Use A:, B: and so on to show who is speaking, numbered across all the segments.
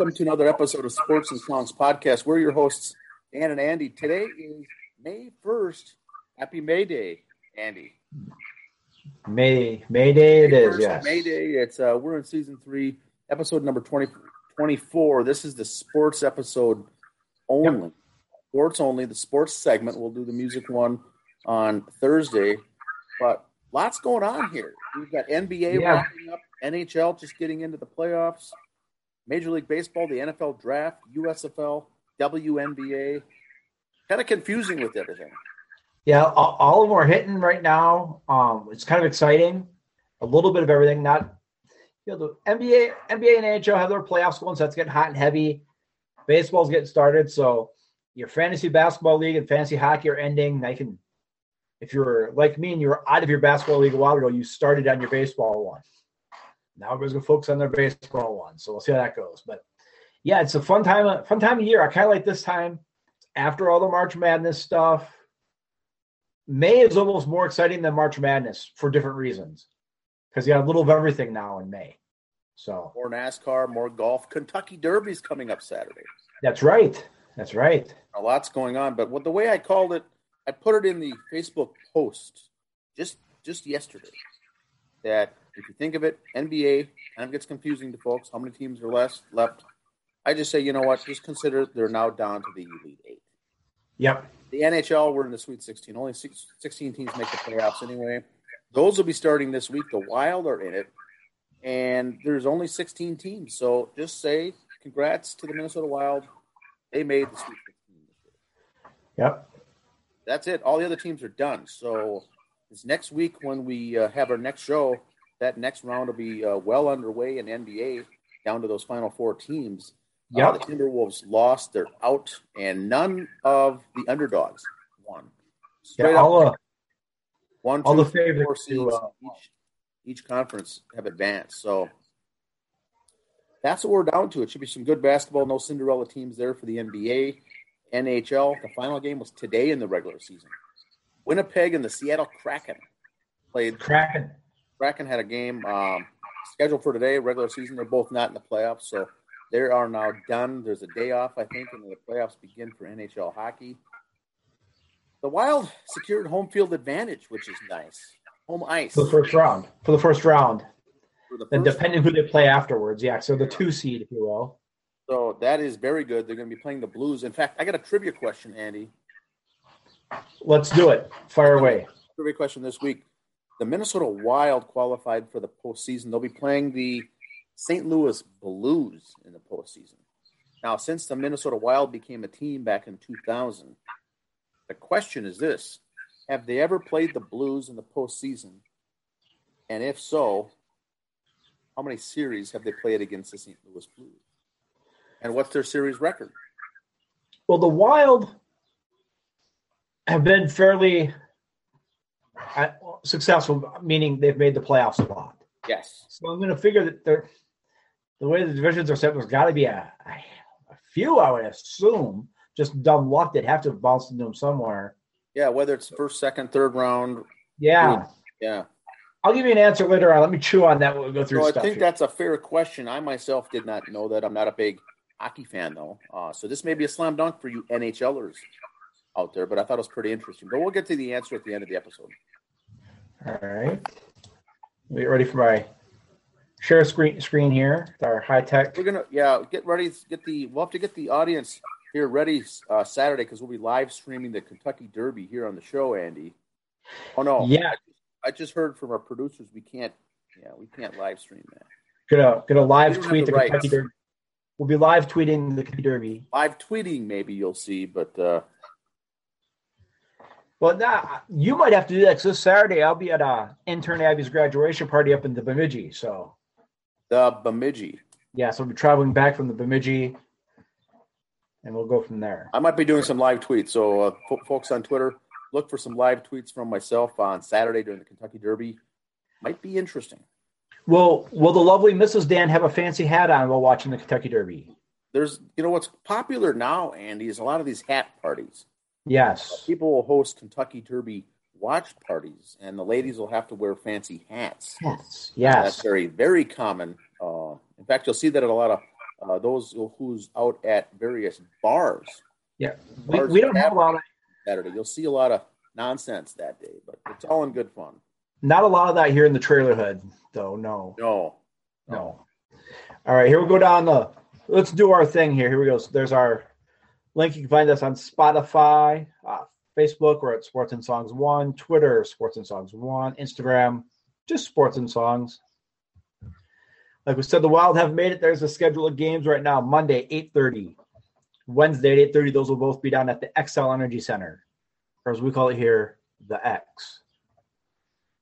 A: welcome to another episode of Sports and Songs Podcast. We're your hosts, Dan and Andy. Today is May 1st. Happy May Day, Andy.
B: May May Day it
A: May
B: is,
A: 1st,
B: yes.
A: May Day. It's uh, we're in season three, episode number 20, 24. This is the sports episode only. Sports only, the sports segment. We'll do the music one on Thursday. But lots going on here. We've got NBA
B: Yeah.
A: wrapping up, NHL just getting into the playoffs, Major League Baseball, the NFL draft, USFL, WNBA. Kind of confusing with everything.
B: Yeah, all, of them are hitting right now. Um, it's kind of exciting. A little bit of everything. Not you know the NBA, NBA and NHL have their playoffs going, so it's getting hot and heavy. Baseball's getting started, so your fantasy basketball league and fantasy hockey are ending. You can, if you're like me and you're out of your basketball league a while ago, you started on your baseball one. Now everybody's gonna focus on their baseball one, so we'll see how that goes. But yeah, it's a fun time. Uh, fun time of year. I kind of like this time after all the March Madness stuff. May is almost more exciting than March Madness for different reasons because you have a little of everything now in May. So
A: More NASCAR, more golf. Kentucky Derby's coming up Saturday.
B: that's right. That's right.
A: a lot's going on. But what the way I called it, I put it in the Facebook post just just yesterday. That if you think of it, NBA kind of gets confusing to folks. How many teams are left? Left. I just say, you know what? Just consider they're now down to the Elite Eight.
B: Yep.
A: The NHL, we're in the Sweet 16. Only six, 16 teams make the playoffs anyway. Those will be starting this week. The Wild are in it, and there's only 16 teams. So just say congrats to the Minnesota Wild. They made the Sweet 16 this year
B: Yep.
A: that's it. All the other teams are done. So this next week when we uh, have our next show, that next round will be uh, well underway in NBA, down to those final four teams. Uh, the Timberwolves lost; they're out, and none of the underdogs won. Straight
B: Yeah.
A: up,
B: All, uh,
A: one,
B: all
A: two,
B: the
A: three,
B: favorites
A: four
B: to,
A: seeds
B: uh,
A: each each conference have advanced. So that's what we're down to. It should be some good basketball. No Cinderella teams there for the NBA, NHL. The final game was today in the regular season. Winnipeg and the Seattle Kraken played.
B: Kraken.
A: Kraken had a game um, scheduled for today, regular season. They're both not in the playoffs, so they are now done. There's a day off, I think, and the playoffs begin for NHL hockey. The Wild secured home field advantage, which is nice. Home ice.
B: For the first round. For the first round. And depending who they play afterwards. Yeah. So the two seed, if you will.
A: So that is very good. They're going to be playing the Blues. In fact, I got a trivia question, Andy.
B: Let's do it. Fire away.
A: Trivia question this week. The Minnesota Wild qualified for the postseason. They'll be playing the St. Louis Blues in the postseason. Now, since the Minnesota Wild became a team back in 2000, the question is this Have they ever played the Blues in the postseason? And if so, how many series have they played against the St. Louis Blues? And what's their series record?
B: Well, the Wild have been fairly successful, meaning they've made the playoffs a lot.
A: Yes.
B: So I'm going to figure that they're, the way the divisions are set, there's got to be a, a, a few, I would assume, just dumb luck that have to have bounced into them somewhere.
A: Yeah, whether it's first, second, third round.
B: Yeah.
A: Yeah.
B: I'll give you an answer later on. Let me chew on that when we go through
A: So I think
B: here.
A: that's a fair question. I myself did not know that. I'm not a big hockey fan, though. Uh, so this may be a slam dunk for you NHLers out there, but I thought it was pretty interesting. But we'll get to the answer at the end of the episode.
B: All right. Get ready for my share screen screen here. Our high tech.
A: We're gonna, yeah, get ready. Get the. We'll have to get the audience here ready uh, Saturday because we'll be live streaming the Kentucky Derby here on the show, Andy. Oh no,
B: Yeah.
A: I just heard from our producers we can't. Yeah, we can't live stream that.
B: Gonna gonna live tweet
A: the,
B: the Kentucky Derby. We'll be live tweeting the Kentucky Derby.
A: Live tweeting, maybe you'll see, but uh,
B: Well, nah, you might have to do that 'cause this Saturday I'll be at uh, intern Abby's graduation party up in the Bemidji. So
A: the Bemidji.
B: yeah, so we'll be traveling back from the Bemidji, and we'll go from there.
A: I might be doing some live tweets. So, uh, fo- folks on Twitter, look for some live tweets from myself on Saturday during the Kentucky Derby. Might be interesting.
B: Well, Will the lovely Mrs. Dan have a fancy hat on while watching the Kentucky Derby?
A: There's, you know, what's popular now, Andy, is a lot of these hat parties.
B: Yes.
A: People will host Kentucky Derby watch parties, and the ladies will have to wear fancy hats.
B: Yes. yes, That's
A: very, very common. Uh, in fact, you'll see that at a lot of uh, those who's out at various bars.
B: Yeah, we, bars we don't have a lot of
A: Saturday. You'll see a lot of nonsense that day, but it's all in good fun.
B: Not a lot of that here in the trailer hood, though. No.
A: No.
B: No. All right, here we go down the. Let's do our thing here. Here we go. So there's our link. You can find us on Spotify, uh, Facebook, we're at Sports and Songs One, Twitter, Sports and Songs One, Instagram, just Sports and Songs. Like we said, the Wild have made it. There's a schedule of games right now. Monday, 8:30. Wednesday at 8:30. Those will both be down at the Xcel Energy Center, or as we call it here, the X.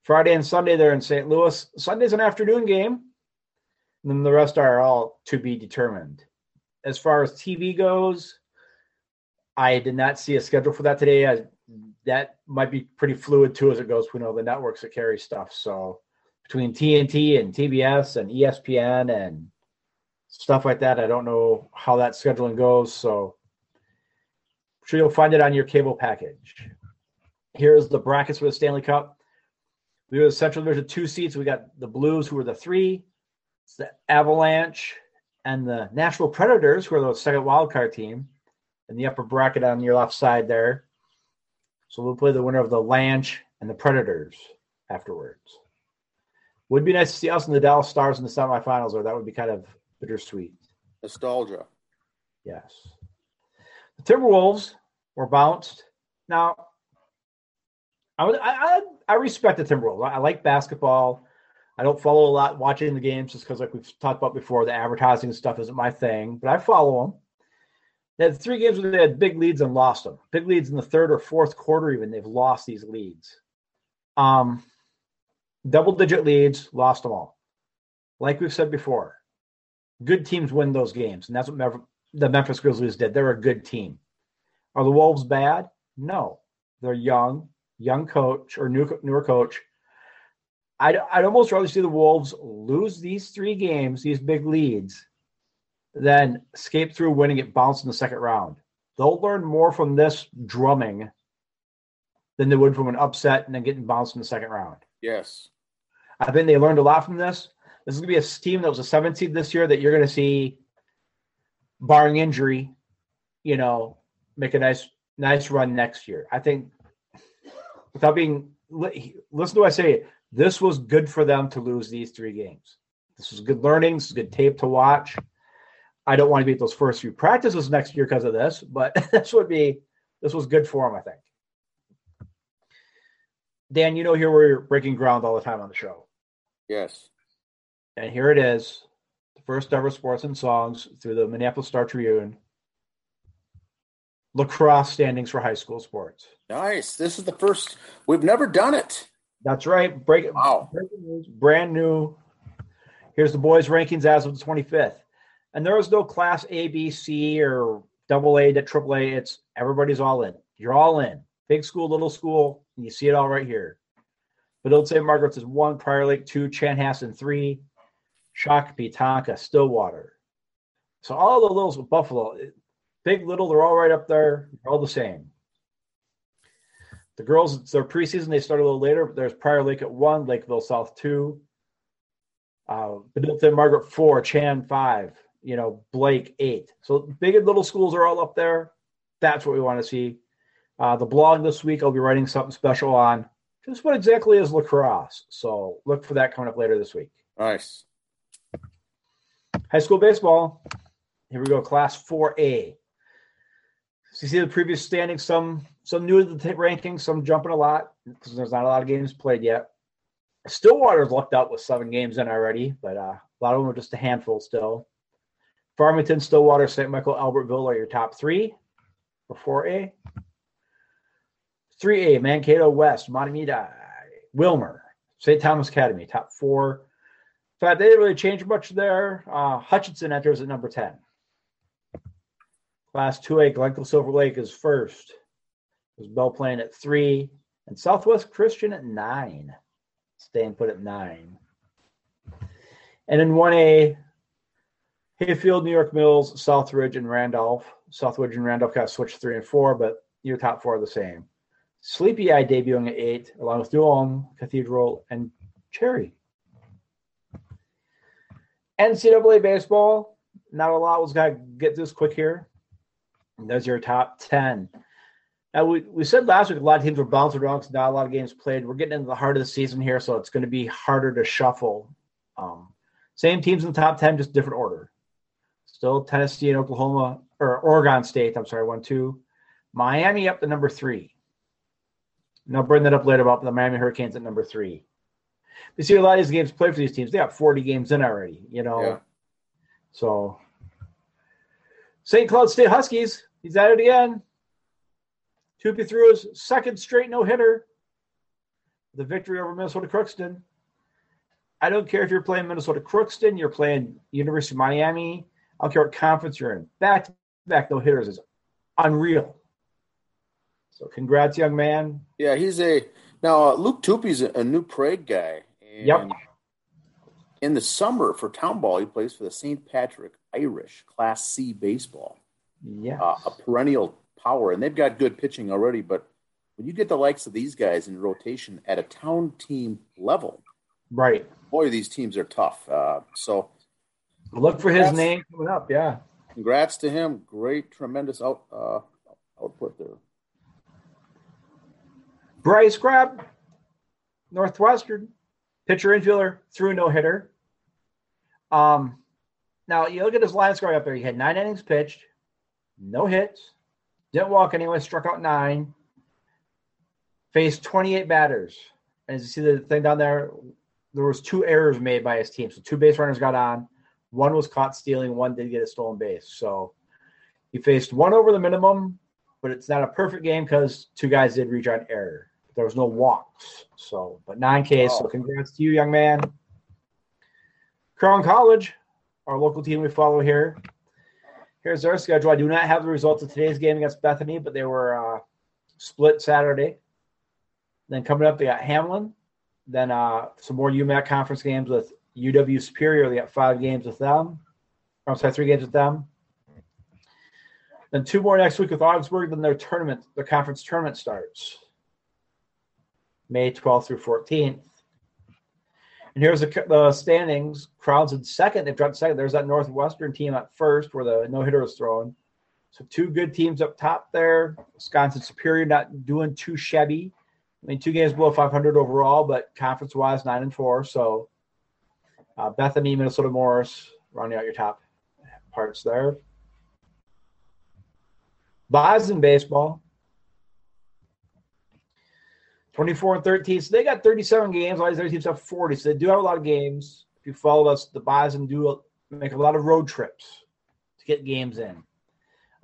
B: Friday and Sunday they're in St. Louis. Sunday's an afternoon game. And then the rest are all to be determined. As far as TV goes, I did not see a schedule for that today. I, that might be pretty fluid too as it goes between all the networks that carry stuff. So between TNT and TBS and ESPN and stuff like that, I don't know how that scheduling goes. So I'm sure you'll find it on your cable package. Here's the brackets for the Stanley Cup. We were the Central Division two seats. We got the Blues, who were the three. It's the Avalanche and the Nashville Predators, who are the second wild card team in the upper bracket on your left side there. So we'll play the winner of the Lanch and the Predators afterwards. Would be nice to see us and the Dallas Stars in the semifinals, or that would be kind of bittersweet.
A: Nostalgia.
B: Yes. The Timberwolves were bounced. Now, I, would, I, I respect the Timberwolves. I like basketball. I don't follow a lot watching the games just because, like we've talked about before, the advertising stuff isn't my thing. But I follow them. They had three games where they had big leads and lost them. Big leads in the third or fourth quarter, even they've lost these leads. Um, double digit leads, lost them all. Like we've said before, good teams win those games, and that's what the Memphis Grizzlies did. They're a good team. Are the Wolves bad? No, they're young young coach or new newer coach. I'd, I'd almost rather see the Wolves lose these three games, these big leads, than escape through winning it bounced in the second round. They'll learn more from this drumming than they would from an upset and then getting bounced in the second round.
A: Yes.
B: I think they learned a lot from this. This is going to be a team that was a seven seed this year that you're going to see, barring injury, you know, make a nice nice run next year. I think without being listen to what I say. This was good for them to lose these three games. This was good learning. This is good tape to watch. I don't want to be at those first few practices next year because of this, but this would be this was good for them, I think. Dan, you know here we're breaking ground all the time on the show.
A: Yes.
B: And here it is, the first ever sports and songs through the Minneapolis Star Tribune lacrosse standings for high school sports.
A: Nice. This is the first. We've never done it.
B: That's right. Break wow. news, brand new. Here's the boys' rankings as of the 25th. And there is no class A, B, C, or double A to triple A. It's everybody's all in. You're all in. Big school, little school, and you see it all right here. But Old St. Margaret's is one, Prior Lake two, Chanhassen three, Shakopee, Tonka, Stillwater. So all the little Buffalo, big, little, they're all right up there. They're all the same. The girls, it's their preseason. They start a little later, but there's Prior Lake at one, Lakeville South two, uh, Benilde-St. Margaret four, Chan five, you know, Blake eight. So big and little schools are all up there. That's what we want to see. Uh, the blog this week, I'll be writing something special on just what exactly is lacrosse. So look for that coming up later this week.
A: Nice.
B: High school baseball. Here we go, Class 4A. So you see the previous standings, some some new to the rankings, some jumping a lot because there's not a lot of games played yet. Stillwater's lucked out with seven games in already, but uh, a lot of them are just a handful still. Farmington, Stillwater, St. Michael, Albertville are your top three for 4A. 3A, Mankato West, Mahtomedi, Willmar, St. Thomas Academy, top four. In fact, they didn't really change much there. Uh, Hutchinson enters at number 10. Class 2A, Glencoe Silver Lake is first. There's Belle Plaine at three, and Southwest Christian at nine. Staying put at nine. And in 1A, Hayfield, New York Mills, Southridge, and Randolph. Southridge and Randolph got switched three and four, but your top four are the same. Sleepy Eye debuting at eight, along with Ulm, Cathedral, and Cherry. NCAA baseball, not a lot was got to get this quick here. There's your top 10. Now, we, we said last week a lot of teams were bouncing around because not a lot of games played. We're getting into the heart of the season here, so it's going to be harder to shuffle. Um, same teams in the top 10, just different order. Still Tennessee and Oklahoma, or Oregon State, I'm sorry, one, two. Miami up to number three. And I'll bring that up later about the Miami Hurricanes at number three. You see a lot of these games played for these teams. They got 40 games in already, you know.
A: Yeah.
B: So St. Cloud State Huskies, he's at it again. Tupi threw his second straight no hitter. The victory over Minnesota Crookston. I don't care if you're playing Minnesota Crookston, you're playing University of Miami. I don't care what conference you're in. Back to back no hitters is unreal. So congrats, young man.
A: Yeah, he's a now uh, Luke Tupi's a, a new Prague guy. And
B: Yep.
A: In the summer for town ball, he plays for the St. Patrick Irish Class C baseball.
B: Yeah.
A: uh, a perennial power, and they've got good pitching already. But when you get the likes of these guys in rotation at a town team level,
B: right.
A: boy, these teams are tough. Uh, so,
B: Look for his
A: Congrats.
B: name coming up. Yeah.
A: congrats to him. Great, tremendous out, uh, output there.
B: Bryce Grab, Northwestern, pitcher infielder, threw no hitter. Um, now you look at his line scoring up there. He had nine innings pitched, no hits, didn't walk anyone, struck out nine, faced 28 batters. And as you see the thing down there, there was two errors made by his team. So two base runners got on. One was caught stealing. One did get a stolen base. So he faced one over the minimum, but it's not a perfect game because two guys did reach on error. There was no walks. So, but nine Ks. So congrats to you, young man. Crown College, our local team we follow here. Here's their schedule. I do not have the results of today's game against Bethany, but they were uh, split Saturday. Then coming up, they got Hamline. Then uh, some more UMAC conference games with UW Superior. They got five games with them. I'm sorry, three games with them. Then two more next week with Augsburg. Then their tournament, their conference tournament starts May 12th through 14th. And here's the, the standings. Crown's in second. They've dropped second. There's that Northwestern team at first where the no hitter was thrown. So two good teams up top there. Wisconsin Superior not doing too shabby. I mean, two games below 500 overall, but conference wise, nine and four. So uh, Bethany, Minnesota Morris, rounding out your top parts there. Bison baseball. 24 and 13. So they got 37 games. All these other teams have 40. So they do have a lot of games. If you follow us, the Bison do make a lot of road trips to get games in.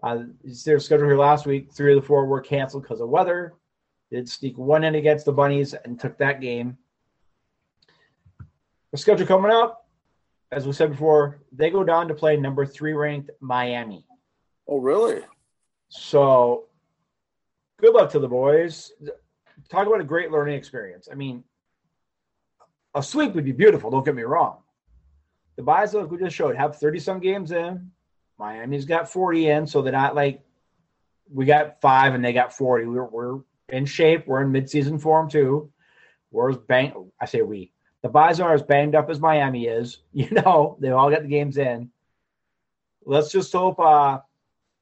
B: Uh, their schedule here last week. Three of the four were canceled because of weather. They did sneak one in against the Bunnies and took that game. The schedule coming up, as we said before, they go down to play number three ranked Miami.
A: Oh, really?
B: So good luck to the boys. Talk about a great learning experience. I mean, a sweep would be beautiful, don't get me wrong. The buys, like we just showed, have 30 some games in. Miami's got 40 in, so they're not like we got five and they got 40. We're, we're in shape. We're in midseason form too. We're as bang. I say we. The buys are as banged up as Miami is. You know, they all got the games in. Let's just hope uh,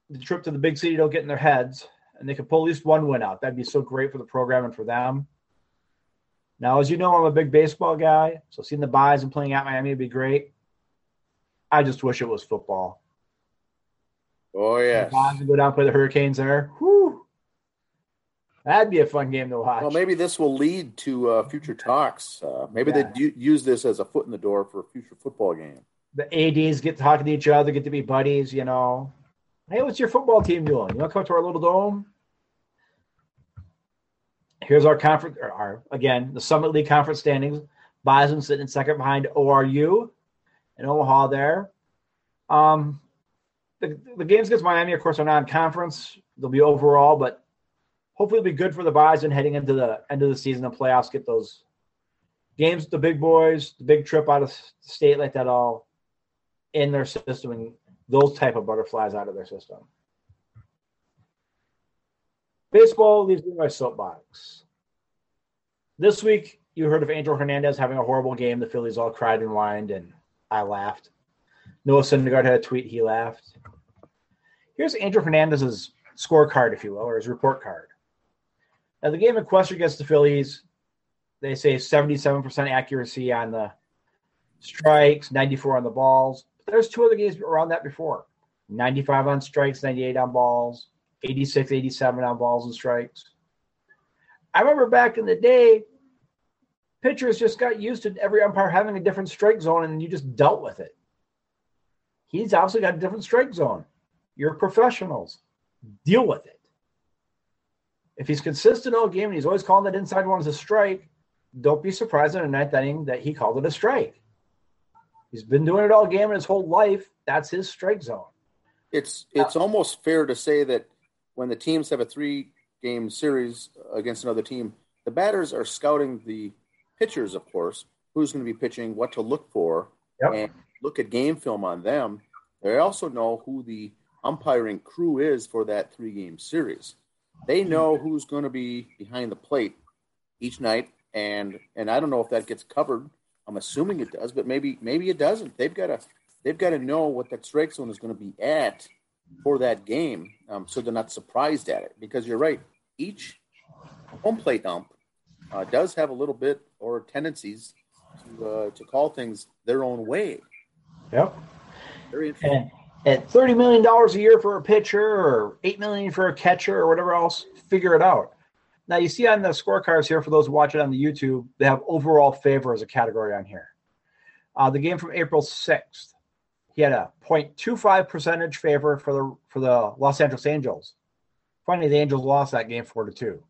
B: the trip to the big city don't get in their heads and they could pull at least one win out. That'd be so great for the program and for them. Now, as you know, I'm a big baseball guy, so seeing the buys and playing at Miami would be great. I just wish it was football.
A: Oh, yes.
B: The Buys and go down and play the Hurricanes there. Whew. That'd be a fun game to watch.
A: Well, maybe this will lead to uh, future talks. Uh, maybe
B: Yeah.
A: they use this as a foot in the door for a future football game.
B: the ads get talking to each other, get to be buddies. You know, hey, what's your football team doing? You want to come to our little dome? Here's our conference, or our again the Summit League conference standings. Bison sitting in second behind ORU and Omaha there. Um, the, the games against Miami, of course, are non-conference. They'll be overall, but hopefully it'll be good for the Bison heading into the end of the season and playoffs. Get those games, with the big boys, the big trip out of state like that all in their system and those type of butterflies out of their system. Baseball leaves me my soapbox. This week, you heard of Angel Hernandez having a horrible game. The Phillies all cried and whined, and I laughed. Noah Syndergaard had a tweet. He laughed. Here's Angel Hernandez's scorecard, if you will, or his report card. Now, the game in question against the Phillies, they say 77% accuracy on the strikes, 94 on the balls. There's two other games around that before 95 on strikes, 98 on balls, 86, 87 on balls and strikes. I remember back in the day, pitchers just got used to every umpire having a different strike zone and you just dealt with it. He's obviously got a different strike zone. You're professionals. Deal with it. If he's consistent all game and he's always calling that inside one as a strike, don't be surprised in a ninth inning that he called it a strike. He's been doing it all game in his whole life. That's his strike zone.
A: It's it's almost fair to say that when the teams have a three game series against another team, the batters are scouting the pitchers, of course, who's going to be pitching, what to look for, yep. and look at game film on them. They also know who the umpiring crew is for that three game series. They know who's going to be behind the plate each night, and and I don't know if that gets covered. I'm assuming it does, but maybe maybe it doesn't. They've got to they've got to know what that strike zone is going to be at for that game, um, so they're not surprised at it. Because you're right, each home plate ump uh, does have a little bit or tendencies to uh, to call things their own way.
B: Yep. Very interesting. And at thirty million dollars a year for a pitcher, or eight million for a catcher, or whatever else, figure it out. Now you see on the scorecards here for those watching on the YouTube, they have overall favor as a category on here. Uh, the game from April sixth, he had a 0.25 percentage favor for the for the Los Angeles Angels. Funny, the Angels lost that game four to two.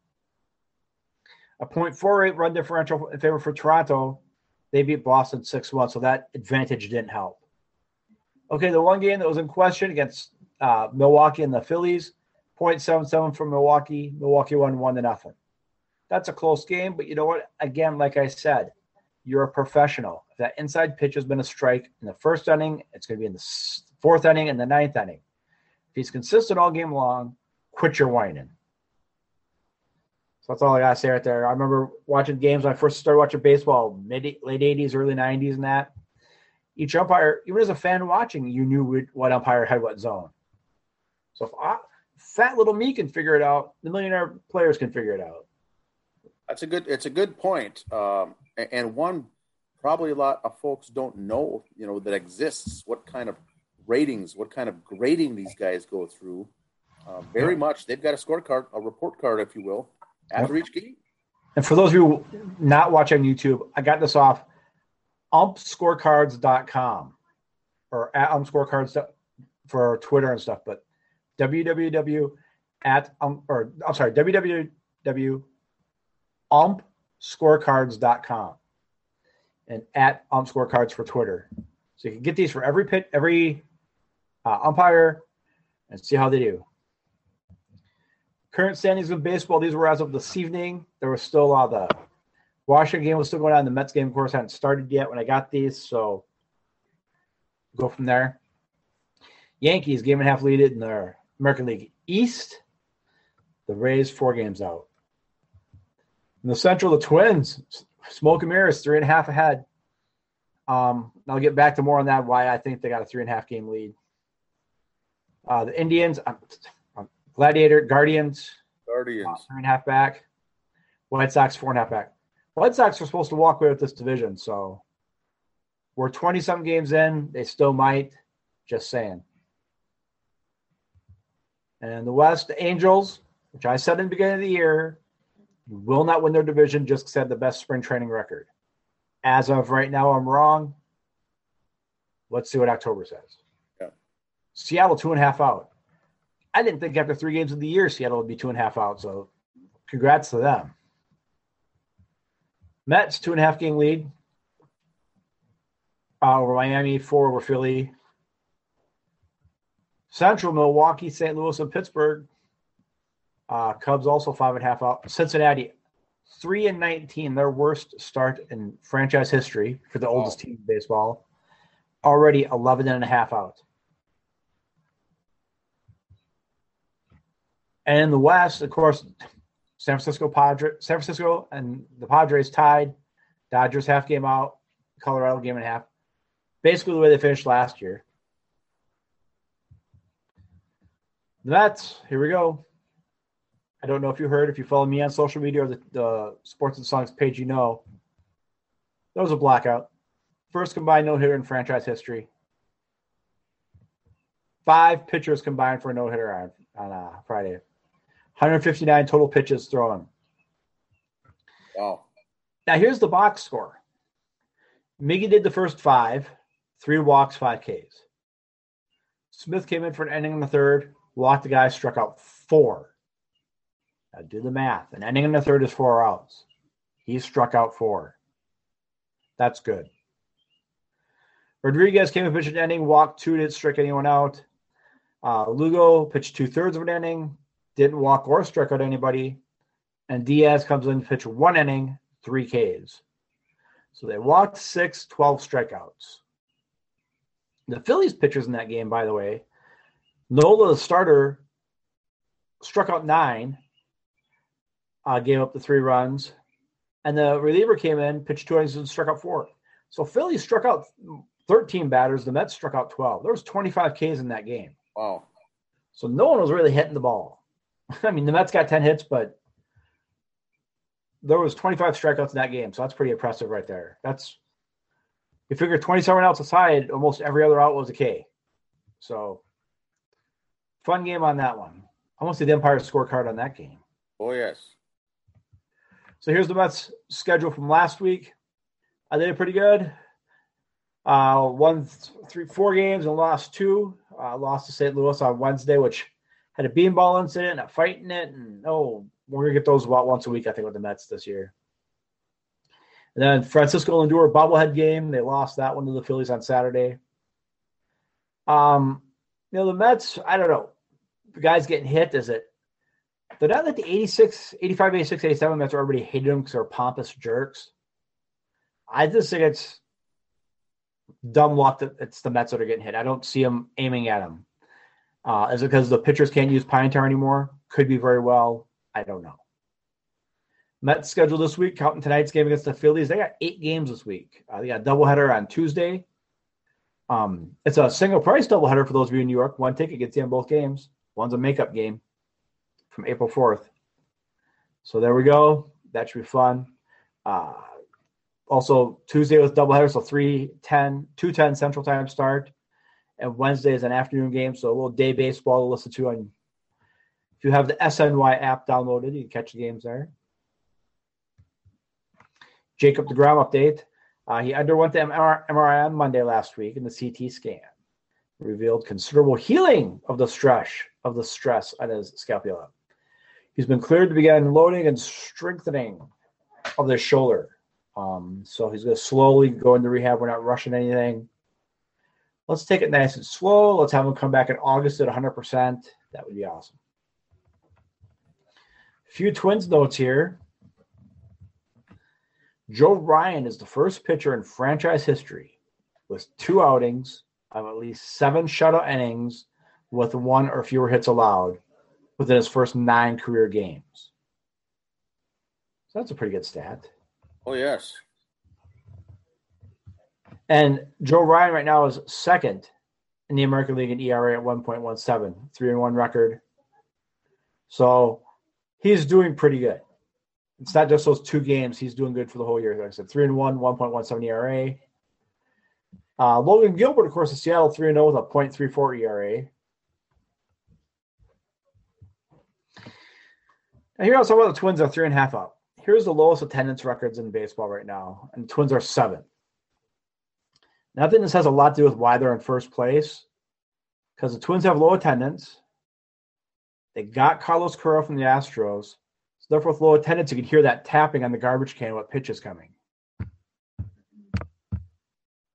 B: A 0.48 run differential in favor for Toronto. They beat Boston 6 1, so that advantage didn't help. Okay, the one game that was in question against uh, Milwaukee and the Phillies, 0.77 for Milwaukee. Milwaukee won 1 to nothing. That's a close game, but you know what? Again, like I said, you're a professional. If that inside pitch has been a strike in the first inning, it's going to be in the fourth inning and the ninth inning. If he's consistent all game long, quit your whining. So that's all I gotta say right there. I remember watching games when I first started watching baseball, mid late '80s, early '90s, and that. Each umpire, even as a fan watching, you knew what umpire had what zone. So if I, fat little me can figure it out, the millionaire players can figure it out.
A: That's a good. It's a good point, um, and one probably a lot of folks don't know. You know that exists. What kind of ratings? What kind of grading these guys go through? Uh, very much. They've got a scorecard, a report card, if you will, after each game.
B: And for those of you not watching on YouTube, I got this off umpscorecards.com or at umpscorecards for Twitter and stuff, but www at um, or I'm sorry, www umpscorecards.com and at umpscorecards for Twitter. So you can get these for every pit, every uh, umpire and see how they do. Current standings in baseball, these were as of this evening. There was still a uh, the Washington game was still going on. The Mets game, of course, hadn't started yet when I got these. So go from there. Yankees game and a half lead it in their American League East. The Rays four games out. In the Central, the Twins smoke and mirrors three and a half ahead. Um, I'll get back to more on that. Why I think they got a three and a half game lead. Uh, the Indians, I'm, Gladiator, Guardians.
A: Guardians. Uh,
B: three and a half back. White Sox, four and a half back. White Sox are supposed to walk away with this division, so we're 20 some games in. They still might. Just saying. And the West, the Angels, which I said in the beginning of the year, will not win their division just because they have the best spring training record. As of right now, I'm wrong. Let's see what October says. Yeah. Seattle, two and a half out. I didn't think after three games of the year Seattle would be two and a half out. So congrats to them. Mets two and a half game lead uh, over Miami, four over Philly. Central Milwaukee, St. Louis, and Pittsburgh. Uh, Cubs also five and a half out. Cincinnati three and nineteen, their worst start in franchise history for the oldest team in baseball. Already 11 and a half out. And in the West, of course, San Francisco Padres, San Francisco and the Padres tied. Dodgers half game out, Colorado game and a half. Basically, the way they finished last year. The Mets, here we go. I don't know if you heard, if you follow me on social media or the, the Sports and Songs page, you know that was a blackout. First combined no hitter in franchise history. Five pitchers combined for a no hitter on, on uh, Friday. 159 total pitches thrown.
A: Wow.
B: Now here's the box score. Miggy did the first five, three walks, five Ks. Smith came in for an inning in the third, walked the guy, struck out four. Now do the math. An inning in the third is four outs. He struck out four. That's good. Rodriguez came in pitched an inning, walked two, didn't strike anyone out. Uh, Lugo pitched two thirds of an inning, didn't walk or strike out anybody. And Diaz comes in, to pitch one inning, three Ks. So they walked six, 12 strikeouts. The Phillies pitchers in that game, by the way, Nola, the starter, struck out nine, uh, gave up the three runs. And the reliever came in, pitched two innings, and struck out four. So Philly struck out 13 batters. The Mets struck out 12. There was 25 Ks in that game.
A: Wow.
B: So no one was really hitting the ball. I mean, the Mets got 10 hits, but there was 25 strikeouts in that game. So that's pretty impressive right there. That's you figure 27 outs aside, almost every other out was a K. So fun game on that one. I want to see the Umpire scorecard on that game.
A: Oh yes.
B: So here's the Mets schedule from last week. I did it pretty good. Uh, won three, four games and lost two. Uh, lost to St. Louis on Wednesday, which had a beanball incident, a fight in it, and oh, we're gonna get those about once a week, I think, with the Mets this year. And then Francisco Lindor bobblehead game. They lost that one to the Phillies on Saturday. Um, you know, the Mets, I don't know. The guys getting hit, is it they're not like the 86, 85, 86, 87 Mets are everybody hated them because they're pompous jerks. I just think it's dumb luck that it's the Mets that are getting hit. I don't see them aiming at them. Uh, is it because the pitchers can't use pine tar anymore? Could be very well. I don't know. Mets schedule this week, counting tonight's game against the Phillies. They got eight games this week. Uh, they got a doubleheader on Tuesday. Um, it's a single price doubleheader for those of you in New York. One ticket gets you in both games. One's a makeup game from April 4th. So there we go. That should be fun. Uh, also, Tuesday was doubleheader, so 3 10, 2 10 Central Time start. And Wednesday is an afternoon game, so a little day baseball to listen to. And if you have the SNY app downloaded, you can catch the games there. Jacob DeGrom update. Uh, he underwent the MRI on Monday last week, and the CT scan revealed considerable healing of the stress of the stress on his scapula. He's been cleared to begin loading and strengthening of the shoulder. Um, so he's going to slowly go into rehab. We're not rushing anything. Let's take it nice and slow. Let's have him come back in August at 100%. That would be awesome. A few Twins notes here. Joe Ryan is the first pitcher in franchise history with two outings of at least seven shutout innings with one or fewer hits allowed within his first nine career games. So that's a pretty good stat.
A: Oh, yes.
B: And Joe Ryan right now is second in the American League in ERA at 1.17, three and one record. So he's doing pretty good. It's not just those two games; he's doing good for the whole year. Like I said, three and one, 1.17 ERA. Uh, Logan Gilbert, of course, in Seattle, three and zero oh with a .34 ERA. Now here also about the Twins are three and a half up. Here's the lowest attendance records in baseball right now, and Twins are seven. Now, I think this has a lot to do with why they're in first place, because the Twins have low attendance. They got Carlos Correa from the Astros, so therefore with low attendance, you can hear that tapping on the garbage can what pitch is coming.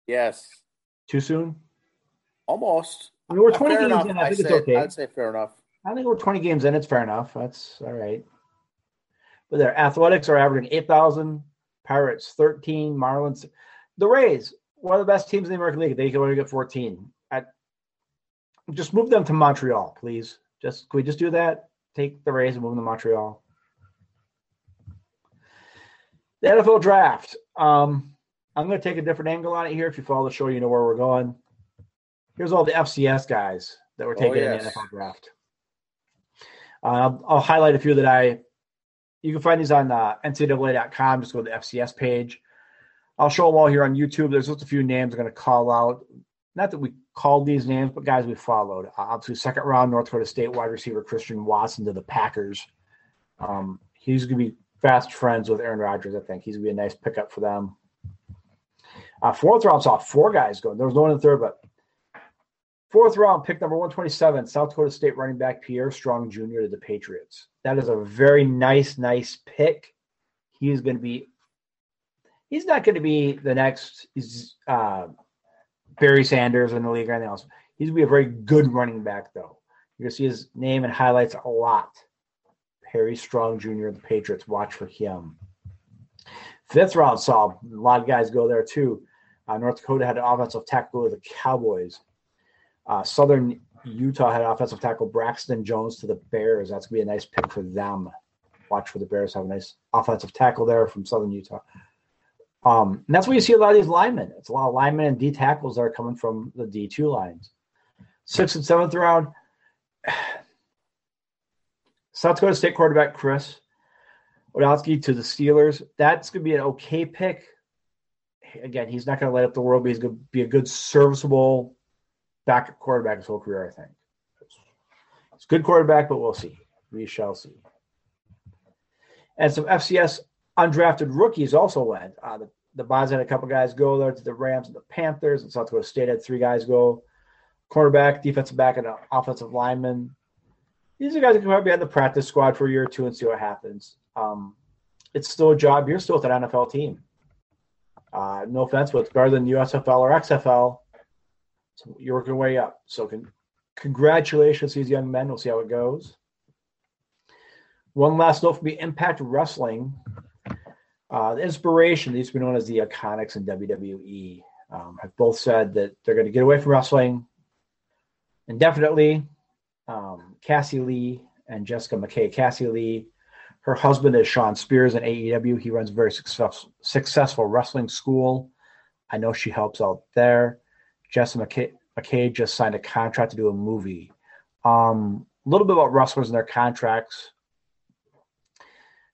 A: Yes.
B: Too soon?
A: Almost.
B: I mean, we're uh, 20
A: fair
B: games
A: enough.
B: in. I
A: I
B: think
A: say,
B: it's okay.
A: I'd say fair enough.
B: I think we're 20 games in. It's fair enough. That's all right. But their athletics are averaging 8,000. Pirates 13. Marlins. The Rays, one of the best teams in the American League. They can only get 14. I, just move them to Montreal, please. Just can we just do that? Take the Rays and move them to Montreal. The NFL draft. Um, I'm going to take a different angle on it here. If you follow the show, you know where we're going. Here's all the FCS guys that were taken in the. NFL draft. Uh, I'll, I'll, highlight a few that I. You can find these on uh, NCAA.com. Just go to the FCS page. I'll show them all here on YouTube. There's just a few names I'm going to call out. Not that we called these names, but guys we followed. Uh, obviously, second round North Dakota State wide receiver Christian Watson to the Packers. Um, he's going to be fast friends with Aaron Rodgers. I think he's going to be a nice pickup for them. Uh, fourth round saw four guys go. There was no one in the third, but fourth round pick number 127, South Dakota State running back Pierre Strong Jr. to the Patriots. That is a very nice, nice pick. He is going to be. He's not going to be the next uh, Barry Sanders in the league or anything else. He's going to be a very good running back, though. You're going to see his name and highlights a lot. Pierre Strong Jr. the Patriots. Watch for him. Fifth round saw a lot of guys go there too. Uh, North Dakota had an offensive tackle with the Cowboys. Uh, Southern Utah had offensive tackle Braxton Jones to the Bears. That's gonna be a nice pick for them. Watch for the Bears have a nice offensive tackle there from Southern Utah. Um, and that's where you see a lot of these linemen. It's a lot of linemen and D tackles that are coming from the D two lines. Sixth and seventh round, South Dakota State quarterback Chris Olowski to the Steelers. That's going to be an okay pick. Again, he's not going to light up the world, but he's going to be a good, serviceable backup quarterback his whole career, I think. It's a good quarterback, but we'll see. We shall see. And some FCS undrafted rookies also went. Uh, the, the Bonds had a couple guys go there to the Rams and the Panthers, and South Dakota State had three guys go. Quarterback, defensive back, and an offensive lineman. These are guys that can probably be on the practice squad for a year or two and see what happens. Um, it's still a job. You're still with an NFL team. Uh, no offense, but it's better than USFL or XFL. So you're working your way up. So con- congratulations these young men. We'll see how it goes. One last note for me Impact Wrestling. Uh, the IInspiration, these be known as the IIconics in WWE, um, have both said that they're going to get away from wrestling indefinitely. Um, Cassie Lee and Jessica McKay. Cassie Lee her husband is Shawn Spears in AEW. He runs a very successful, successful wrestling school. I know she helps out there. Jessica McKay, McKay just signed a contract to do a movie. Um, a little bit about wrestlers and their contracts.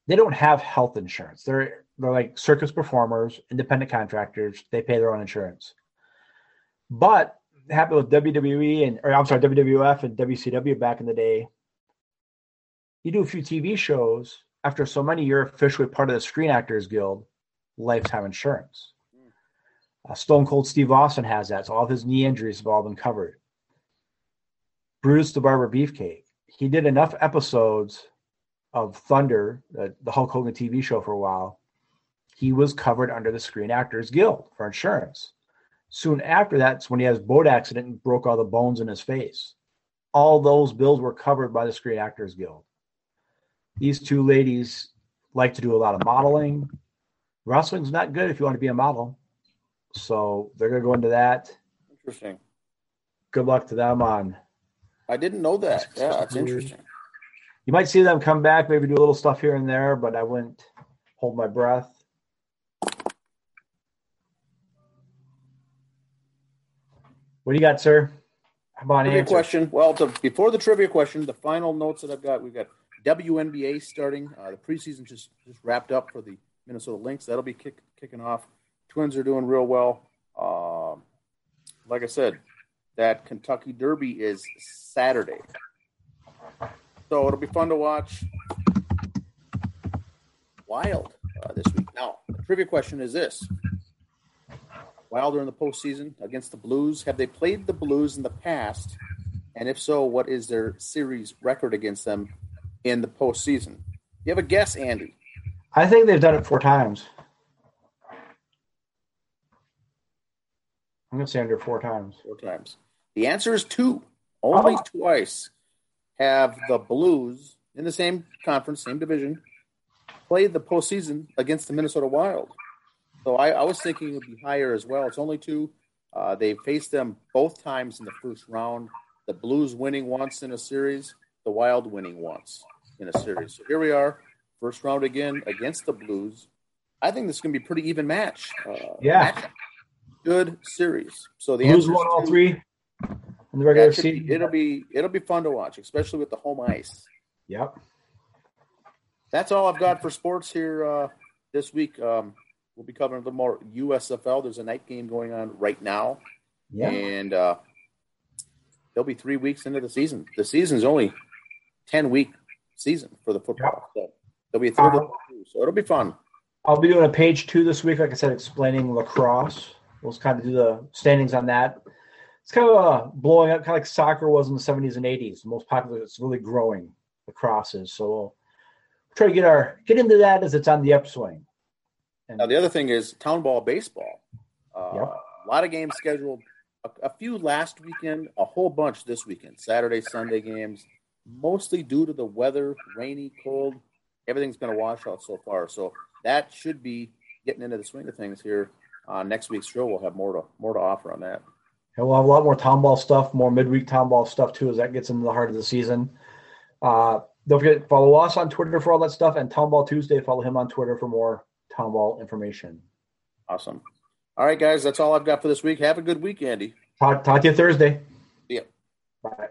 B: They don't have health insurance. They're they're like circus performers, independent contractors. They pay their own insurance. But it happened with WWE and or I'm sorry, WWF and WCW back in the day you do a few TV shows, after so many, you're officially part of the Screen Actors Guild lifetime insurance. Uh, Stone Cold Steve Austin has that, so all of his knee injuries have all been covered. Brutus the Barber Beefcake, he did enough episodes of Thunder, uh, the Hulk Hogan TV show, for a while. He was covered under the Screen Actors Guild for insurance. Soon after that's when he has boat accident and broke all the bones in his face. All those bills were covered by the Screen Actors Guild. These two ladies like to do a lot of modeling. Wrestling's not good if you want to be a model. So they're going to go into that.
A: Interesting.
B: Good luck to them on.
A: I didn't know that. Yeah, that's interesting.
B: You might see them come back, maybe do a little stuff here and there, but I wouldn't hold my breath. What do you got, sir?
A: How about trivia question? Well, the, before the trivia question, the final notes that I've got, we've got WNBA starting. Uh, the preseason just just wrapped up for the Minnesota Lynx. That'll be kick, kicking off. Twins are doing real well. Um, like I said, that Kentucky Derby is Saturday, so it'll be fun to watch. Wild uh, this week. Now, the trivia question is this: Wild are in the postseason against the Blues. Have they played the Blues in the past? And if so, what is their series record against them in the postseason. You have a guess, Andy?
B: I think they've done it four times. I'm going to say under four times.
A: Four times. The answer is two. Only oh. twice have the Blues in the same conference, same division, played the postseason against the Minnesota Wild. So I, I was thinking it would be higher as well. It's only two. Uh, they faced them both times in the first round. The Blues winning once in a series, the Wild winning once in a series. So here we are, first round again against the Blues. I think this is going to be a pretty even match.
B: Uh, yeah,
A: match. good series. So the
B: Blues won all three in the regular
A: season. Be, it'll be it'll be fun to watch, especially with the home ice.
B: Yep.
A: That's all I've got for sports here uh, this week. Um, we'll be covering a little more USFL. There's a night game going on right now.
B: Yeah.
A: And uh, they'll be three weeks into the season. The season's only 10 week season for the football. So there'll be a third so it'll be fun.
B: I'll be doing a page two this week, like I said, explaining lacrosse. We'll kind of do the standings on that. It's kind of uh, blowing up, kind of like soccer was in the 70s and 80s. The most popular, it's really growing, lacrosse is. So we'll try to get our get into that as it's on the upswing. And
A: Now, the other thing is town ball baseball. Uh. A lot of games scheduled. A, a few last weekend, a whole bunch this weekend. Saturday, Sunday games, mostly due to the weather, rainy, cold. Everything's going to wash out so far. So that should be getting into the swing of things here. Uh, next week's show, we'll have more to more to offer on that.
B: And we'll have a lot more town ball stuff, more midweek town ball stuff too, as that gets into the heart of the season. Uh, don't forget follow us on Twitter for all that stuff, and Town Ball Tuesday. Follow him on Twitter for more town ball information.
A: Awesome. All right, guys, that's all I've got for this week. Have a good week, Andy.
B: Talk, talk to you Thursday.
A: Ya.
B: Bye.